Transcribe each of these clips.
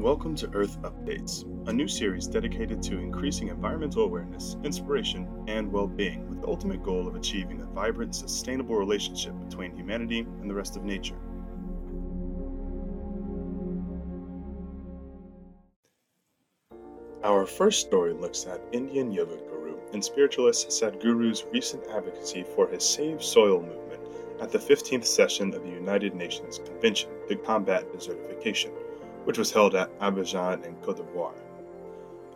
Welcome to Earth Updates, a new series dedicated to increasing environmental awareness, inspiration, and well being with the ultimate goal of achieving a vibrant, sustainable relationship between humanity and the rest of nature. Our first story looks at Indian yoga guru and spiritualist Sadhguru's recent advocacy for his Save Soil movement at the 15th session of the United Nations Convention to Combat Desertification which was held at Abidjan in Cote d'Ivoire.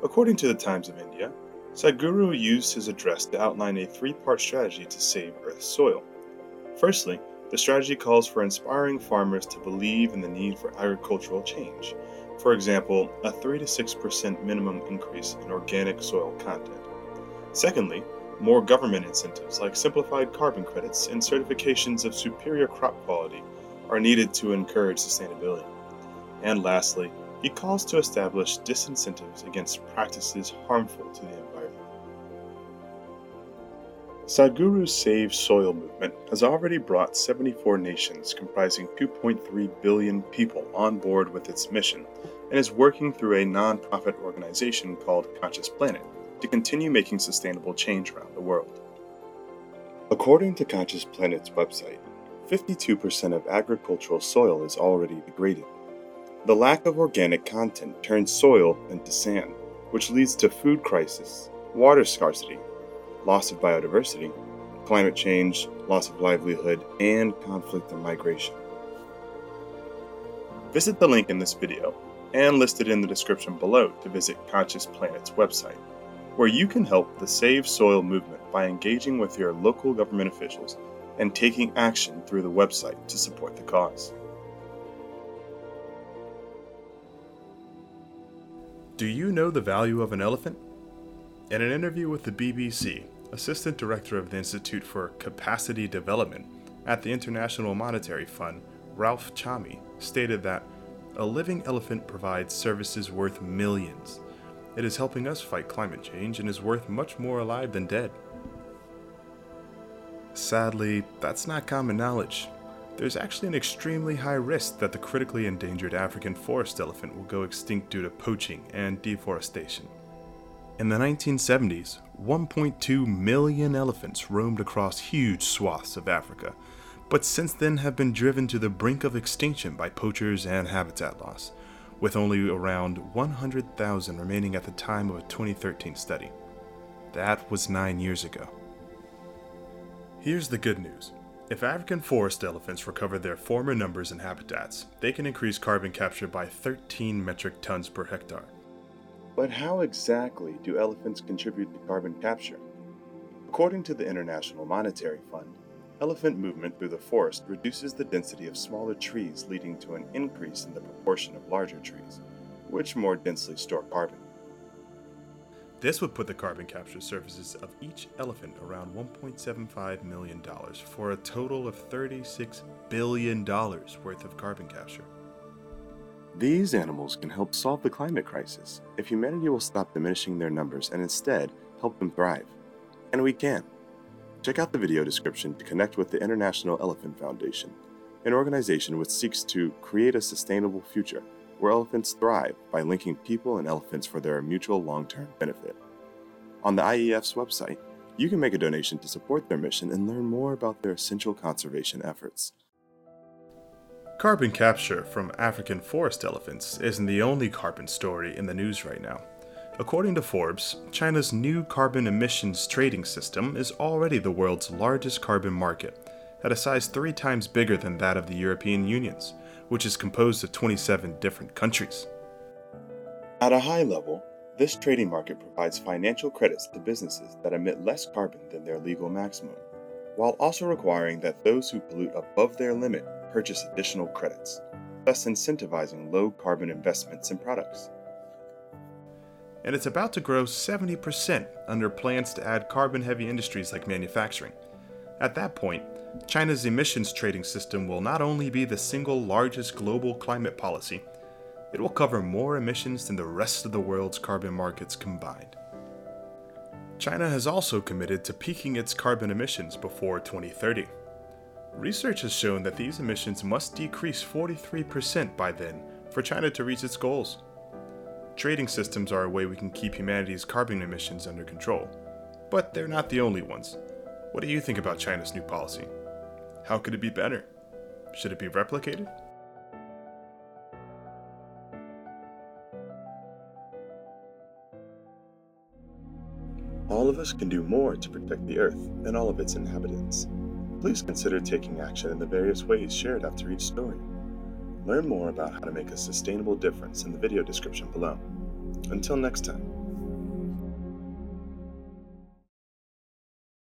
According to the Times of India, Sadhguru used his address to outline a three part strategy to save Earth's soil. Firstly, the strategy calls for inspiring farmers to believe in the need for agricultural change. For example, a 3 to 6% minimum increase in organic soil content. Secondly, more government incentives like simplified carbon credits and certifications of superior crop quality are needed to encourage sustainability. And lastly, he calls to establish disincentives against practices harmful to the environment. Sadhguru's Save Soil movement has already brought 74 nations comprising 2.3 billion people on board with its mission and is working through a non-profit organization called Conscious Planet to continue making sustainable change around the world. According to Conscious Planet's website, 52% of agricultural soil is already degraded, the lack of organic content turns soil into sand, which leads to food crisis, water scarcity, loss of biodiversity, climate change, loss of livelihood, and conflict and migration. Visit the link in this video and listed in the description below to visit Conscious Planet's website, where you can help the Save Soil movement by engaging with your local government officials and taking action through the website to support the cause. Do you know the value of an elephant? In an interview with the BBC, Assistant Director of the Institute for Capacity Development at the International Monetary Fund, Ralph Chami, stated that a living elephant provides services worth millions. It is helping us fight climate change and is worth much more alive than dead. Sadly, that's not common knowledge there's actually an extremely high risk that the critically endangered African forest elephant will go extinct due to poaching and deforestation. In the 1970s, 1.2 million elephants roamed across huge swaths of Africa, but since then have been driven to the brink of extinction by poachers and habitat loss, with only around 100,000 remaining at the time of a 2013 study. That was nine years ago. Here's the good news if African forest elephants recover their former numbers and habitats, they can increase carbon capture by 13 metric tons per hectare. But how exactly do elephants contribute to carbon capture? According to the International Monetary Fund, elephant movement through the forest reduces the density of smaller trees, leading to an increase in the proportion of larger trees, which more densely store carbon. This would put the carbon capture services of each elephant around $1.75 million for a total of $36 billion worth of carbon capture. These animals can help solve the climate crisis if humanity will stop diminishing their numbers and instead help them thrive. And we can. Check out the video description to connect with the International Elephant Foundation, an organization which seeks to create a sustainable future where elephants thrive by linking people and elephants for their mutual long term benefit. On the IEF's website, you can make a donation to support their mission and learn more about their essential conservation efforts. Carbon capture from African forest elephants isn't the only carbon story in the news right now. According to Forbes, China's new carbon emissions trading system is already the world's largest carbon market, at a size three times bigger than that of the European Union's which is composed of 27 different countries. At a high level, this trading market provides financial credits to businesses that emit less carbon than their legal maximum, while also requiring that those who pollute above their limit purchase additional credits, thus incentivizing low carbon investments and products. And it's about to grow 70% under plans to add carbon heavy industries like manufacturing. At that point, China's emissions trading system will not only be the single largest global climate policy, it will cover more emissions than the rest of the world's carbon markets combined. China has also committed to peaking its carbon emissions before 2030. Research has shown that these emissions must decrease 43% by then for China to reach its goals. Trading systems are a way we can keep humanity's carbon emissions under control. But they're not the only ones. What do you think about China's new policy? How could it be better? Should it be replicated? All of us can do more to protect the Earth and all of its inhabitants. Please consider taking action in the various ways shared after each story. Learn more about how to make a sustainable difference in the video description below. Until next time.